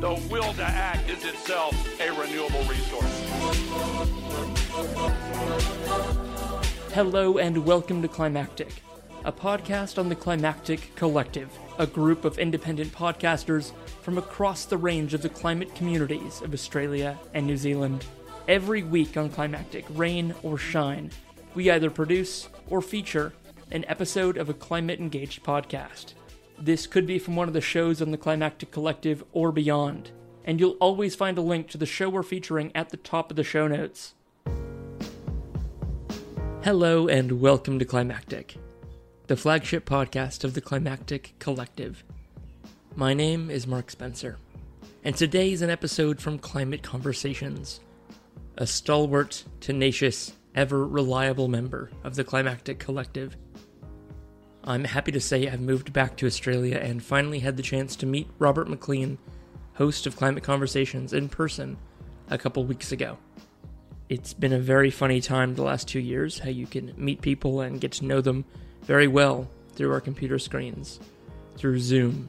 the will to act is itself a renewable resource. Hello and welcome to Climactic, a podcast on the Climactic Collective, a group of independent podcasters from across the range of the climate communities of Australia and New Zealand. Every week on Climactic, rain or shine, we either produce or feature an episode of a climate engaged podcast. This could be from one of the shows on the Climactic Collective or beyond, and you'll always find a link to the show we're featuring at the top of the show notes. Hello, and welcome to Climactic, the flagship podcast of the Climactic Collective. My name is Mark Spencer, and today is an episode from Climate Conversations, a stalwart, tenacious, ever reliable member of the Climactic Collective I'm happy to say I've moved back to Australia and finally had the chance to meet Robert McLean, host of Climate Conversations, in person a couple weeks ago. It's been a very funny time the last two years, how you can meet people and get to know them very well through our computer screens, through Zoom.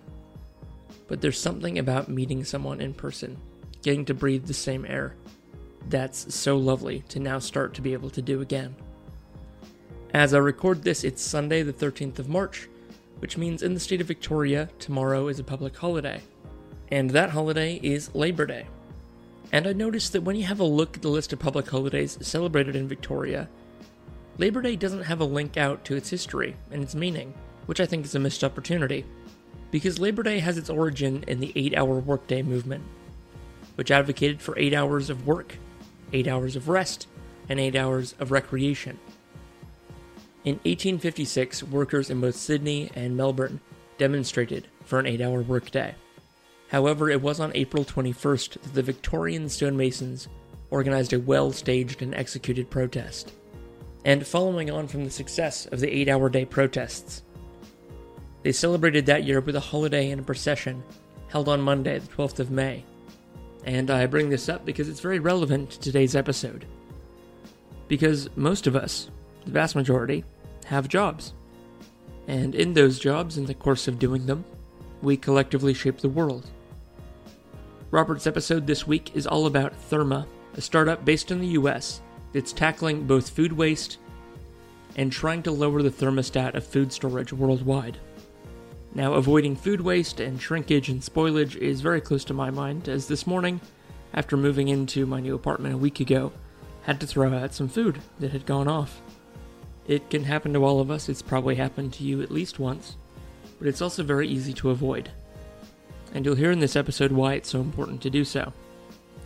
But there's something about meeting someone in person, getting to breathe the same air, that's so lovely to now start to be able to do again. As I record this, it's Sunday, the 13th of March, which means in the state of Victoria, tomorrow is a public holiday. And that holiday is Labor Day. And I noticed that when you have a look at the list of public holidays celebrated in Victoria, Labor Day doesn't have a link out to its history and its meaning, which I think is a missed opportunity. Because Labor Day has its origin in the 8 hour workday movement, which advocated for 8 hours of work, 8 hours of rest, and 8 hours of recreation. In 1856, workers in both Sydney and Melbourne demonstrated for an eight hour workday. However, it was on April 21st that the Victorian stonemasons organized a well staged and executed protest. And following on from the success of the eight hour day protests, they celebrated that year with a holiday and a procession held on Monday, the 12th of May. And I bring this up because it's very relevant to today's episode. Because most of us, the vast majority, have jobs. And in those jobs, in the course of doing them, we collectively shape the world. Robert's episode this week is all about Therma, a startup based in the US that's tackling both food waste and trying to lower the thermostat of food storage worldwide. Now, avoiding food waste and shrinkage and spoilage is very close to my mind, as this morning, after moving into my new apartment a week ago, had to throw out some food that had gone off. It can happen to all of us, it's probably happened to you at least once, but it's also very easy to avoid. And you'll hear in this episode why it's so important to do so.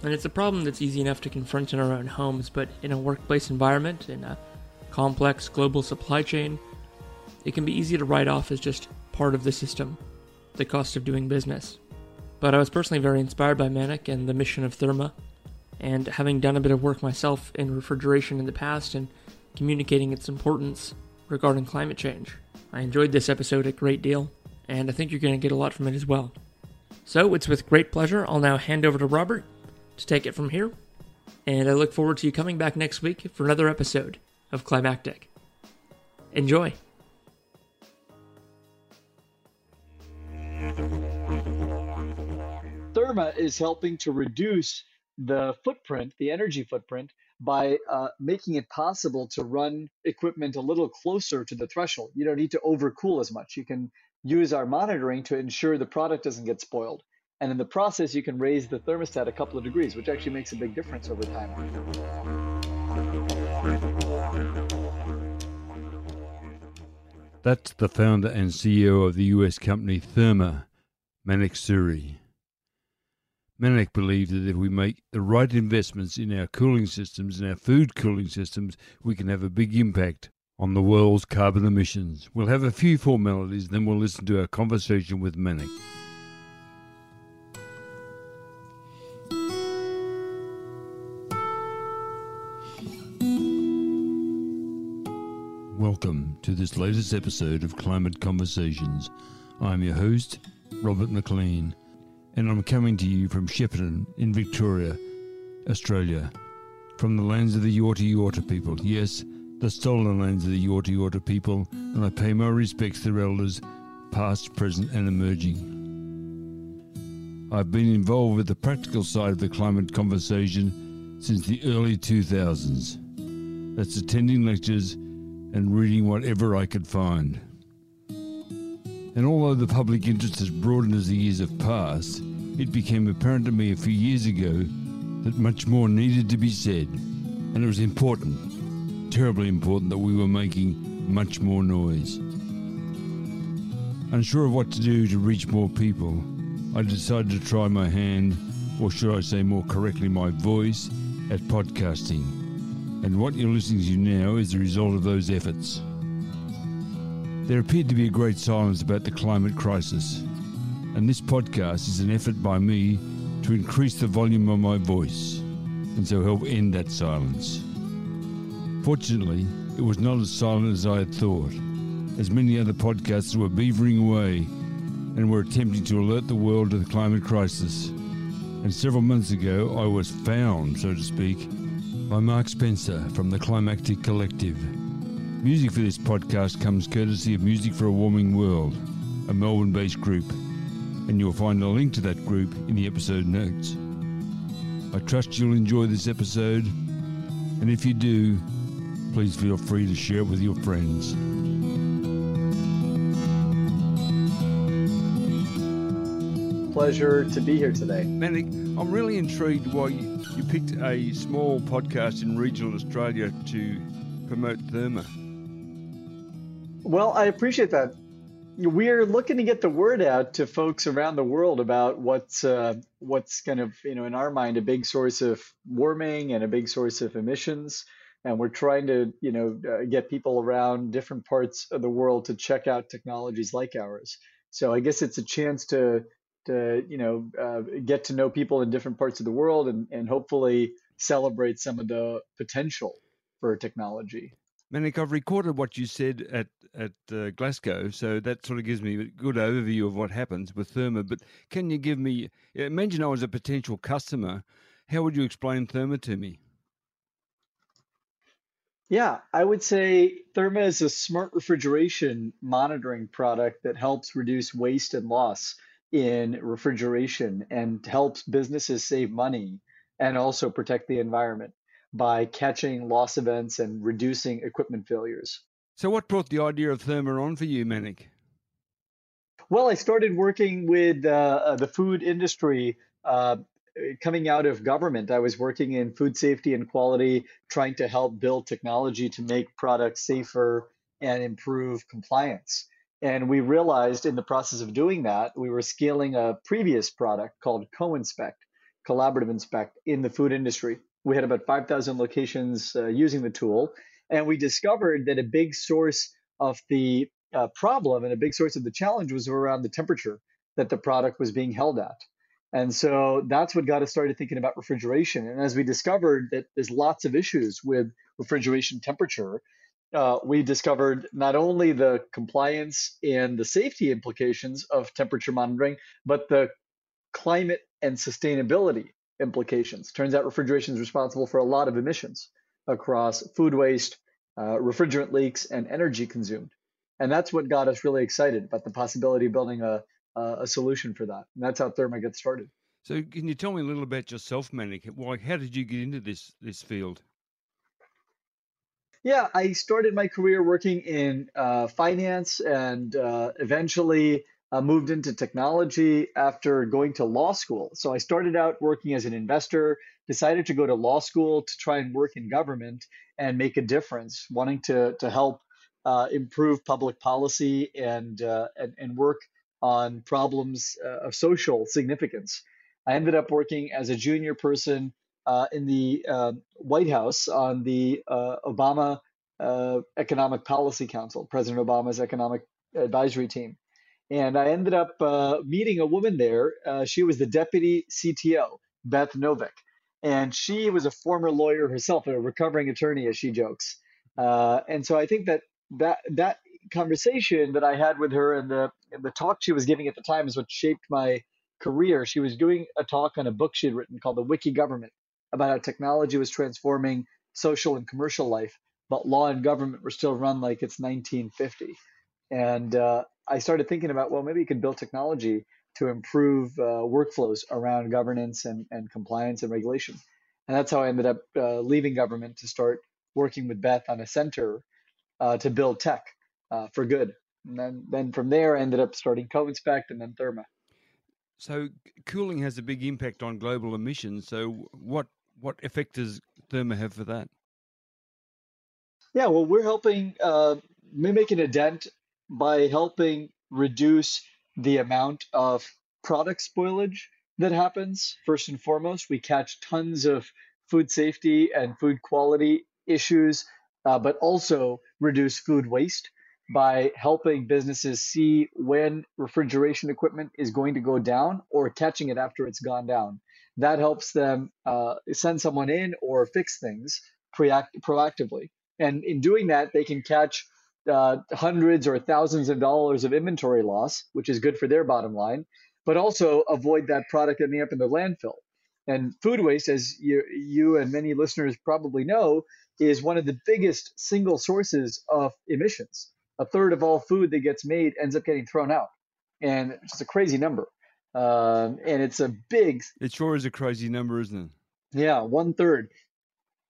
And it's a problem that's easy enough to confront in our own homes, but in a workplace environment, in a complex global supply chain, it can be easy to write off as just part of the system, the cost of doing business. But I was personally very inspired by Manik and the mission of Therma, and having done a bit of work myself in refrigeration in the past and communicating its importance regarding climate change. I enjoyed this episode a great deal, and I think you're going to get a lot from it as well. So, it's with great pleasure I'll now hand over to Robert to take it from here, and I look forward to you coming back next week for another episode of Climactic. Enjoy! Therma is helping to reduce the footprint, the energy footprint by uh, making it possible to run equipment a little closer to the threshold. You don't need to overcool as much. You can use our monitoring to ensure the product doesn't get spoiled. And in the process, you can raise the thermostat a couple of degrees, which actually makes a big difference over time. That's the founder and CEO of the US company Therma, Manik Suri. Manik believes that if we make the right investments in our cooling systems and our food cooling systems, we can have a big impact on the world's carbon emissions. We'll have a few formalities, then we'll listen to our conversation with Manik. Welcome to this latest episode of Climate Conversations. I'm your host, Robert McLean and I'm coming to you from Shepparton in Victoria, Australia, from the lands of the Yorta Yorta people. Yes, the stolen lands of the Yorta Yorta people, and I pay my respects to their elders, past, present, and emerging. I've been involved with the practical side of the climate conversation since the early 2000s. That's attending lectures and reading whatever I could find. And although the public interest has broadened as the years have passed, it became apparent to me a few years ago that much more needed to be said. And it was important, terribly important, that we were making much more noise. Unsure of what to do to reach more people, I decided to try my hand, or should I say more correctly, my voice, at podcasting. And what you're listening to now is the result of those efforts. There appeared to be a great silence about the climate crisis, and this podcast is an effort by me to increase the volume of my voice and so help end that silence. Fortunately, it was not as silent as I had thought, as many other podcasts were beavering away and were attempting to alert the world to the climate crisis. And several months ago, I was found, so to speak, by Mark Spencer from the Climactic Collective. Music for this podcast comes courtesy of Music for a Warming World, a Melbourne based group, and you'll find a link to that group in the episode notes. I trust you'll enjoy this episode, and if you do, please feel free to share it with your friends. Pleasure to be here today. Manik, I'm really intrigued why you, you picked a small podcast in regional Australia to promote Therma. Well, I appreciate that. We're looking to get the word out to folks around the world about what's uh, what's kind of you know in our mind a big source of warming and a big source of emissions, and we're trying to you know uh, get people around different parts of the world to check out technologies like ours. So I guess it's a chance to to you know uh, get to know people in different parts of the world and, and hopefully celebrate some of the potential for technology. Manik, I've recorded what you said at at uh, Glasgow, so that sort of gives me a good overview of what happens with Therma. But can you give me? Imagine I was a potential customer. How would you explain Therma to me? Yeah, I would say Therma is a smart refrigeration monitoring product that helps reduce waste and loss in refrigeration and helps businesses save money and also protect the environment by catching loss events and reducing equipment failures. So, what brought the idea of Therma on for you, Manik? Well, I started working with uh, the food industry uh, coming out of government. I was working in food safety and quality, trying to help build technology to make products safer and improve compliance. And we realized in the process of doing that, we were scaling a previous product called Co-Inspect, Collaborative Inspect, in the food industry. We had about 5,000 locations uh, using the tool, and we discovered that a big source of the uh, problem and a big source of the challenge was around the temperature that the product was being held at. And so that's what got us started thinking about refrigeration. And as we discovered that there's lots of issues with refrigeration temperature, uh, we discovered not only the compliance and the safety implications of temperature monitoring, but the climate and sustainability implications. Turns out refrigeration is responsible for a lot of emissions across food waste, uh, refrigerant leaks, and energy consumed. And that's what got us really excited about the possibility of building a, a solution for that. And that's how Therma gets started. So, can you tell me a little about yourself, Manik? Why? how did you get into this this field? Yeah, I started my career working in uh, finance and uh, eventually uh, moved into technology after going to law school. So I started out working as an investor, decided to go to law school to try and work in government and make a difference, wanting to, to help uh, improve public policy and, uh, and, and, work on problems uh, of social significance. I ended up working as a junior person uh, in the uh, White House on the Obama Economic Policy Council, President Obama's economic advisory team. And I ended up uh, meeting a woman there. Uh, she was the deputy CTO, Beth Noveck. And she was a former lawyer herself, a recovering attorney, as she jokes. and so I think that that that conversation that I had with her and the and the talk she was giving at the time is what shaped my career. She was doing a talk on a book she had written called The Wiki Government about how technology was transforming social and commercial life, but law and government were still run like it's 1950. And uh, I started thinking about, well, maybe you could build technology to improve uh, workflows around governance and, and compliance and regulation. And that's how I ended up uh, leaving government to start working with Beth on a center uh, to build tech uh, for good. And then, then from there, I ended up starting CoInspect and then Therma. So cooling has a big impact on global emissions. So what what effect does Therma have for that? Yeah, well, we're helping uh, making a dent by helping reduce the amount of product spoilage that happens. First and foremost, we catch tons of food safety and food quality issues, uh, but also reduce food waste by helping businesses see when refrigeration equipment is going to go down or catching it after it's gone down. That helps them uh, send someone in or fix things proactively. And in doing that, they can catch uh, hundreds or thousands of dollars of inventory loss, which is good for their bottom line, but also avoid that product ending up in the landfill. And food waste, as you, you and many listeners probably know, is one of the biggest single sources of emissions. A third of all food that gets made ends up getting thrown out, and it's a crazy number. Um, and it's a big. It sure is a crazy number, isn't it? Yeah, one third.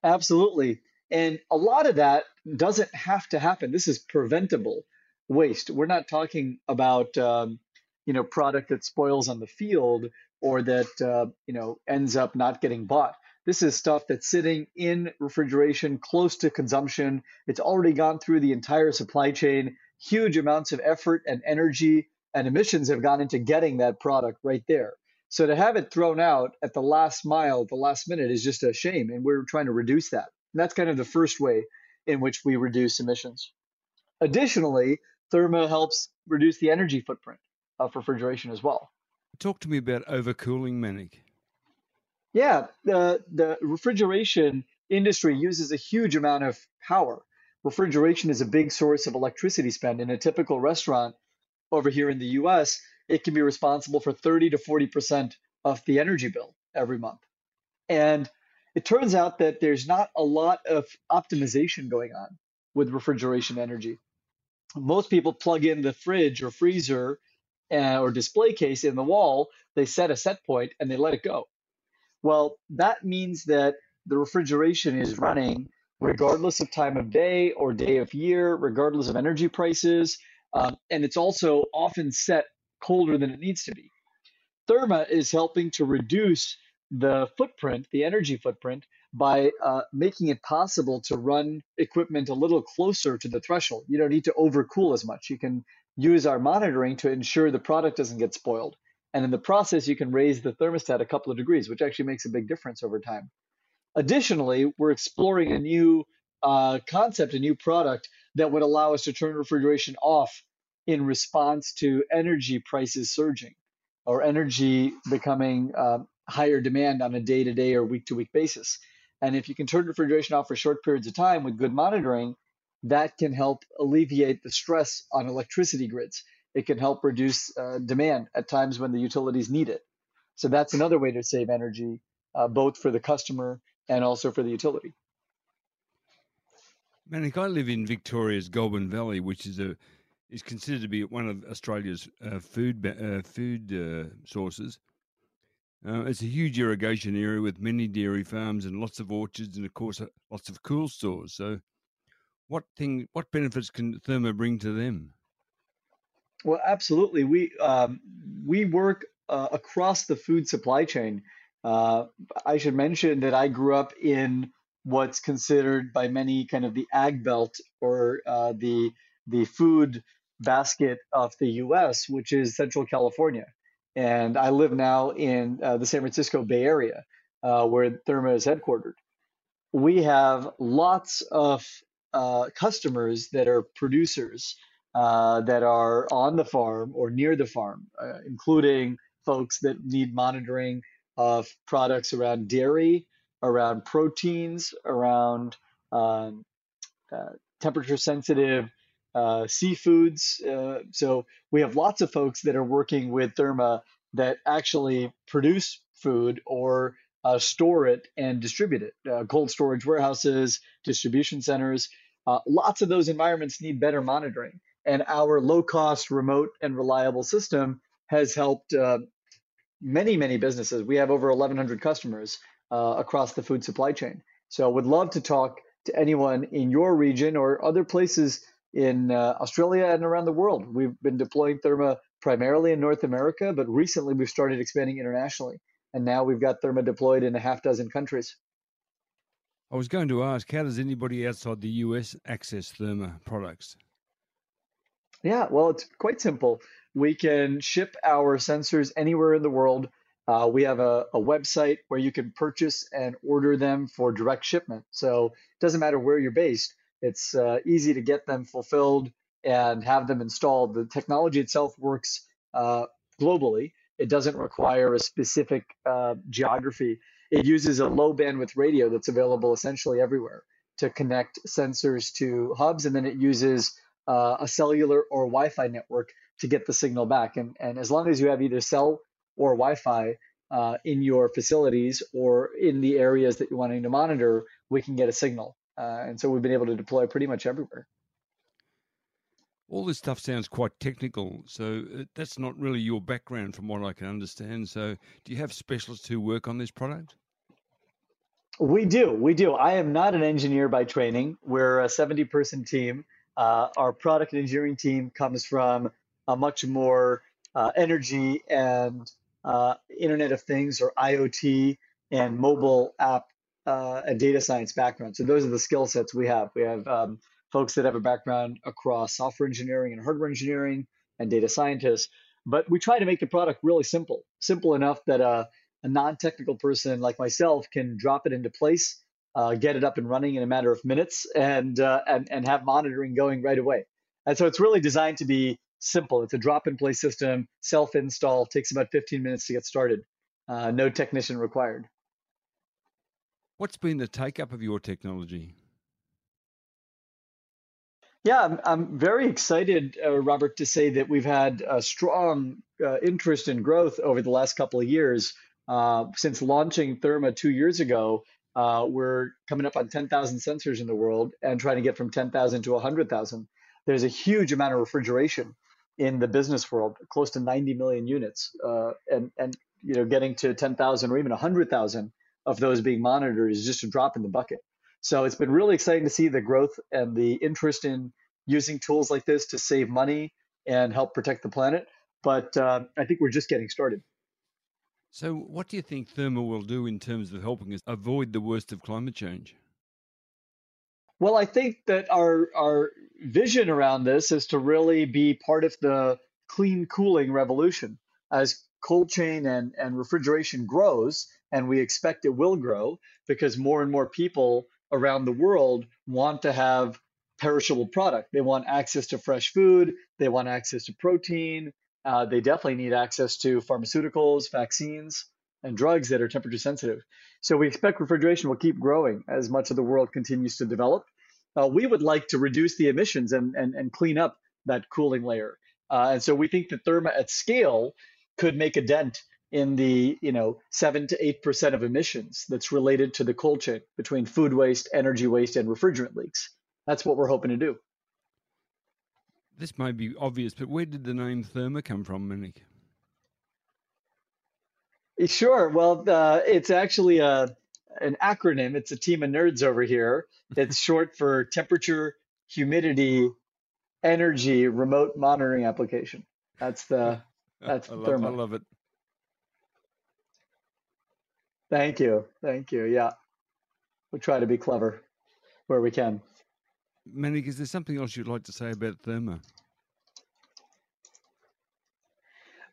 Absolutely. And a lot of that doesn't have to happen. This is preventable waste. We're not talking about um, you know product that spoils on the field or that uh, you know ends up not getting bought. This is stuff that's sitting in refrigeration close to consumption. It's already gone through the entire supply chain. Huge amounts of effort and energy and emissions have gone into getting that product right there. So to have it thrown out at the last mile, the last minute, is just a shame. And we're trying to reduce that. And that's kind of the first way in which we reduce emissions. Additionally, Therma helps reduce the energy footprint of refrigeration as well. Talk to me about overcooling, Manik. Yeah, the, the refrigeration industry uses a huge amount of power. Refrigeration is a big source of electricity spend. In a typical restaurant over here in the US, it can be responsible for 30 to 40% of the energy bill every month. And it turns out that there's not a lot of optimization going on with refrigeration energy. Most people plug in the fridge or freezer uh, or display case in the wall, they set a set point and they let it go. Well, that means that the refrigeration is running regardless of time of day or day of year, regardless of energy prices, um, and it's also often set colder than it needs to be. Therma is helping to reduce the footprint, the energy footprint, by uh, making it possible to run equipment a little closer to the threshold. You don't need to overcool as much. You can use our monitoring to ensure the product doesn't get spoiled. And in the process, you can raise the thermostat a couple of degrees, which actually makes a big difference over time. Additionally, we're exploring a new uh, concept, a new product that would allow us to turn refrigeration off in response to energy prices surging or energy becoming uh, higher demand on a day to day or week to week basis. And if you can turn refrigeration off for short periods of time with good monitoring, that can help alleviate the stress on electricity grids. It can help reduce uh, demand at times when the utilities need it. So that's another way to save energy, uh, both for the customer and also for the utility. Manik, I live in Victoria's Goulburn Valley, which is a is considered to be one of Australia's uh, food uh, food uh, sources. Uh, it's a huge irrigation area with many dairy farms and lots of orchards, and of course, uh, lots of cool stores. So, what thing, what benefits can Therma bring to them? Well, absolutely. We um, we work uh, across the food supply chain. Uh, I should mention that I grew up in what's considered by many kind of the ag belt or uh, the the food basket of the U.S., which is Central California and I live now in uh, the San Francisco Bay Area, uh, where Therma is headquartered. We have lots of uh, customers that are producers uh, that are on the farm or near the farm, uh, including folks that need monitoring of products around dairy, around proteins, around um, uh, temperature sensitive uh, seafoods. Uh, so we have lots of folks that are working with Therma that actually produce food or uh, store it and distribute it. Uh, cold storage warehouses, distribution centers. Uh, lots of those environments need better monitoring. And our low cost, remote, and reliable system has helped uh, many, many businesses. We have over 1,100 customers across the food supply chain. So I would love to talk to anyone in your region or other places in uh, Australia and around the world. We've been deploying Therma primarily in North America, but recently we've started expanding internationally. And now we've got Therma deployed in a half dozen countries. I was going to ask, how does anybody outside the US access Therma products? Yeah, well, it's quite simple. We can ship our sensors anywhere in the world. Uh, we have a, a website where you can purchase and order them for direct shipment. So it doesn't matter where you're based, it's uh, easy to get them fulfilled and have them installed. The technology itself works uh, globally. It doesn't require a specific uh, geography. It uses a low bandwidth radio that's available essentially everywhere to connect sensors to hubs, and then it uses uh, a cellular or Wi-Fi network to get the signal back. And, and as long as you have either cell or Wi-Fi uh, in your facilities or in the areas that you're wanting to monitor, we can get a signal. Uh, and so we've been able to deploy pretty much everywhere. All this stuff sounds quite technical, so uh, that's not really your background from what I can understand. So, do you have specialists who work on this product? We do. We do. I am not an engineer by training. We're a 70 person team. Uh, our product and engineering team comes from a much more uh, energy and uh, Internet of Things or IoT and mobile app uh, and data science background. So those are the skill sets we have. We have um, folks that have a background across software engineering and hardware engineering and data scientists. But we try to make the product really simple, simple enough that a, a non-technical person like myself can drop it into place, uh, get it up and running in a matter of minutes, and uh, and and have monitoring going right away. And so it's really designed to be simple. It's a drop-in-place system, self-install, takes about 15 minutes to get started. Uh, no technician required. What's been the take up of your technology? Yeah, I'm, I'm very excited, uh, Robert, to say that we've had a strong uh, interest in growth over the last couple of years. Uh, since launching Therma two years ago, uh, we're coming up on 10,000 sensors in the world and trying to get from 10,000 to 100,000. There's a huge amount of refrigeration in the business world, close to 90 million units, uh, and and you know getting to 10,000 or even 100,000 of those being monitored is just a drop in the bucket. So it's been really exciting to see the growth and the interest in using tools like this to save money and help protect the planet. But uh, I think we're just getting started. So, what do you think Therma will do in terms of helping us avoid the worst of climate change? Well, I think that our our vision around this is to really be part of the clean cooling revolution. As cold chain and, and refrigeration grows, and we expect it will grow because more and more people around the world want to have perishable product. They want access to fresh food, they want access to protein, uh, they definitely need access to pharmaceuticals, vaccines, and drugs that are temperature sensitive. So we expect refrigeration will keep growing as much of the world continues to develop. Uh, we would like to reduce the emissions and, and, and clean up that cooling layer. Uh, and so we think that Therma at scale could make a dent in the you know seven to eight percent of emissions that's related to the cold chain between food waste, energy waste, and refrigerant leaks. That's what we're hoping to do. This may be obvious, but where did the name Therma come from, Manik? Sure. Well, uh, it's actually a an acronym. It's a team of nerds over here. It's short for temperature, humidity, energy, remote monitoring application. That's the that's I love, Therma. I love it. Thank you. Thank you. Yeah. We try to be clever where we can. Manik, is there something else you'd like to say about Therma?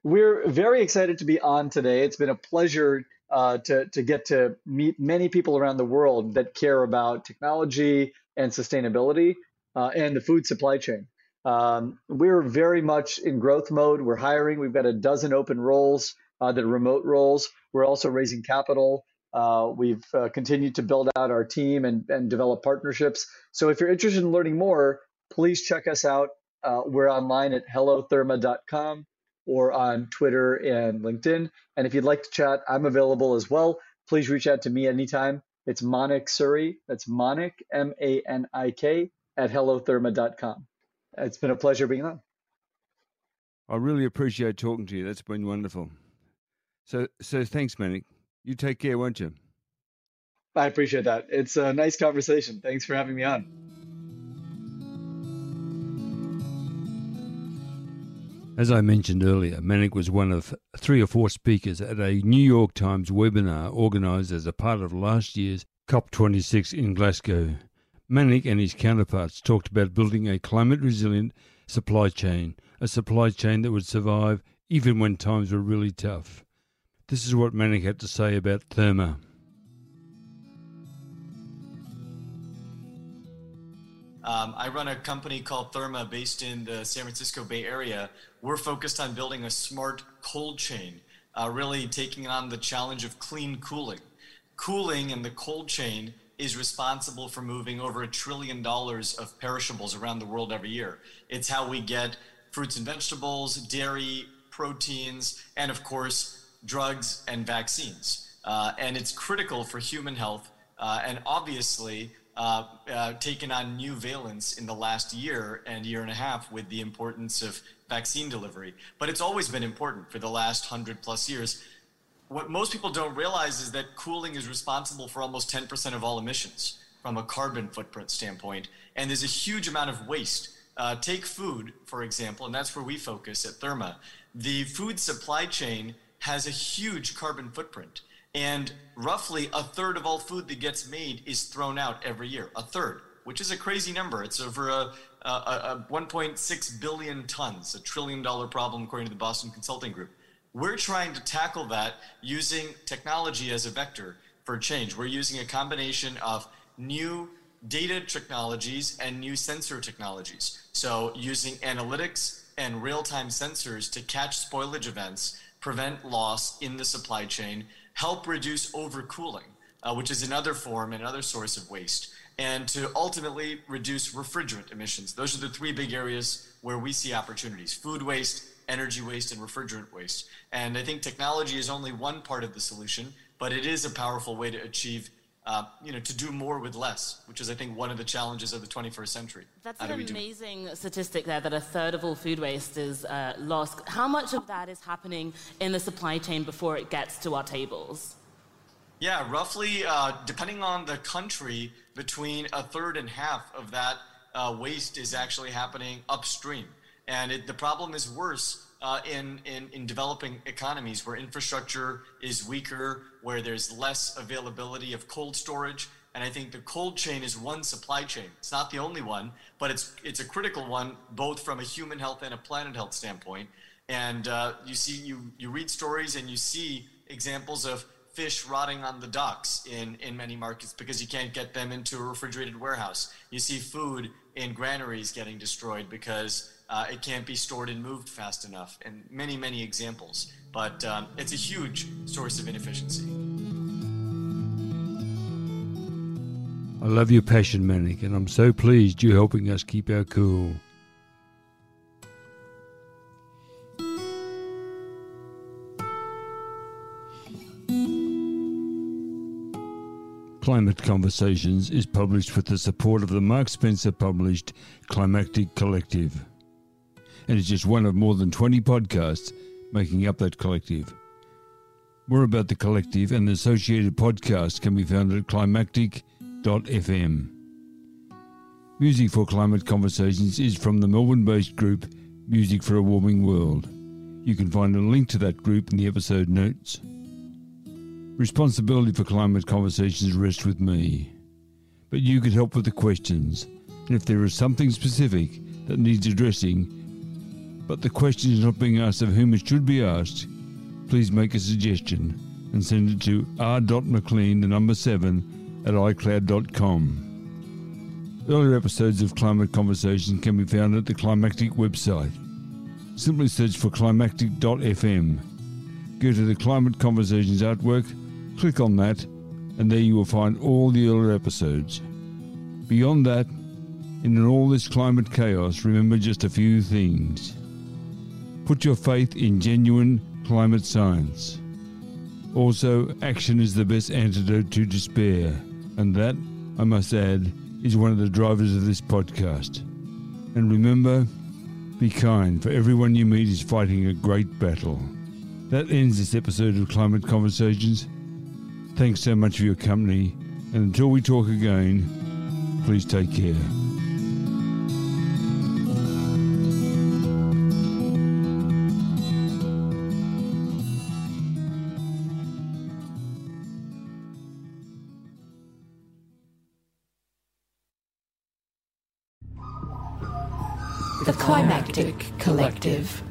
We're very excited to be on today. It's been a pleasure uh, to, to get to meet many people around the world that care about technology and sustainability uh, and the food supply chain. Um, we're very much in growth mode. We're hiring. We've got a dozen open roles uh, that remote roles. We're also raising capital. Uh, we've uh, continued to build out our team and, and develop partnerships. So if you're interested in learning more, please check us out. Uh, we're online at hellotherma.com or on Twitter and LinkedIn. And if you'd like to chat, I'm available as well. Please reach out to me anytime. It's Manik Suri. That's Manik, M A N I K, at hellotherma.com. It's been a pleasure being on. I really appreciate talking to you. That's been wonderful. So, so thanks, Manik. You take care, won't you? I appreciate that. It's a nice conversation. Thanks for having me on. As I mentioned earlier, Manik was one of three or four speakers at a New York Times webinar organised as a part of last year's COP26 in Glasgow. Manik and his counterparts talked about building a climate resilient supply chain, a supply chain that would survive even when times were really tough. This is what Manik had to say about Therma. Um, I run a company called Therma based in the San Francisco Bay Area. We're focused on building a smart cold chain, uh, really taking on the challenge of clean cooling. Cooling in the cold chain is responsible for moving over a trillion dollars of perishables around the world every year. It's how we get fruits and vegetables, dairy, proteins, and of course, drugs and vaccines. Uh, and it's critical for human health. Uh, and obviously, uh, uh, taken on new valence in the last year and year and a half with the importance of vaccine delivery. But it's always been important for the last hundred plus years. What most people don't realize is that cooling is responsible for almost 10% of all emissions from a carbon footprint standpoint. And there's a huge amount of waste. Uh, take food, for example, and that's where we focus at Therma. The food supply chain has a huge carbon footprint. And roughly a third of all food that gets made is thrown out every year. A third, which is a crazy number. It's over a, a, a 1.6 billion tons, a trillion dollar problem, according to the Boston Consulting Group. We're trying to tackle that using technology as a vector for change. We're using a combination of new data technologies and new sensor technologies. So, using analytics and real time sensors to catch spoilage events, prevent loss in the supply chain, help reduce overcooling, uh, which is another form and another source of waste, and to ultimately reduce refrigerant emissions. Those are the three big areas where we see opportunities food waste, energy waste, and refrigerant waste. And I think technology is only one part of the solution, but it is a powerful way to achieve. Uh, you know, to do more with less, which is, I think, one of the challenges of the 21st century. That's an amazing statistic there that a third of all food waste is uh, lost. How much of that is happening in the supply chain before it gets to our tables? Yeah, roughly, uh, depending on the country, between a third and half of that uh, waste is actually happening upstream. And it, the problem is worse uh, in, in, in developing economies where infrastructure is weaker, where there's less availability of cold storage. And I think the cold chain is one supply chain. It's not the only one, but it's, it's a critical one, both from a human health and a planet health standpoint. And uh, you see, you, you read stories and you see examples of fish rotting on the docks in, in many markets because you can't get them into a refrigerated warehouse. You see food in granaries getting destroyed because uh, it can't be stored and moved fast enough, and many, many examples. But um, it's a huge source of inefficiency. I love your passion, Manik, and I'm so pleased you're helping us keep our cool. Climate Conversations is published with the support of the Mark Spencer published Climactic Collective. And it's just one of more than 20 podcasts making up that collective. More about the collective and the associated podcasts can be found at climactic.fm. Music for Climate Conversations is from the Melbourne based group Music for a Warming World. You can find a link to that group in the episode notes. Responsibility for climate conversations rests with me. But you could help with the questions, and if there is something specific that needs addressing, but the question is not being asked of whom it should be asked, please make a suggestion and send it to r.mclean, the number 7, at icloud.com. Earlier episodes of Climate Conversation can be found at the Climactic website. Simply search for climactic.fm. Go to the Climate Conversations artwork Click on that, and there you will find all the earlier episodes. Beyond that, in all this climate chaos, remember just a few things. Put your faith in genuine climate science. Also, action is the best antidote to despair, and that, I must add, is one of the drivers of this podcast. And remember, be kind, for everyone you meet is fighting a great battle. That ends this episode of Climate Conversations. Thanks so much for your company, and until we talk again, please take care. Climactic Collective.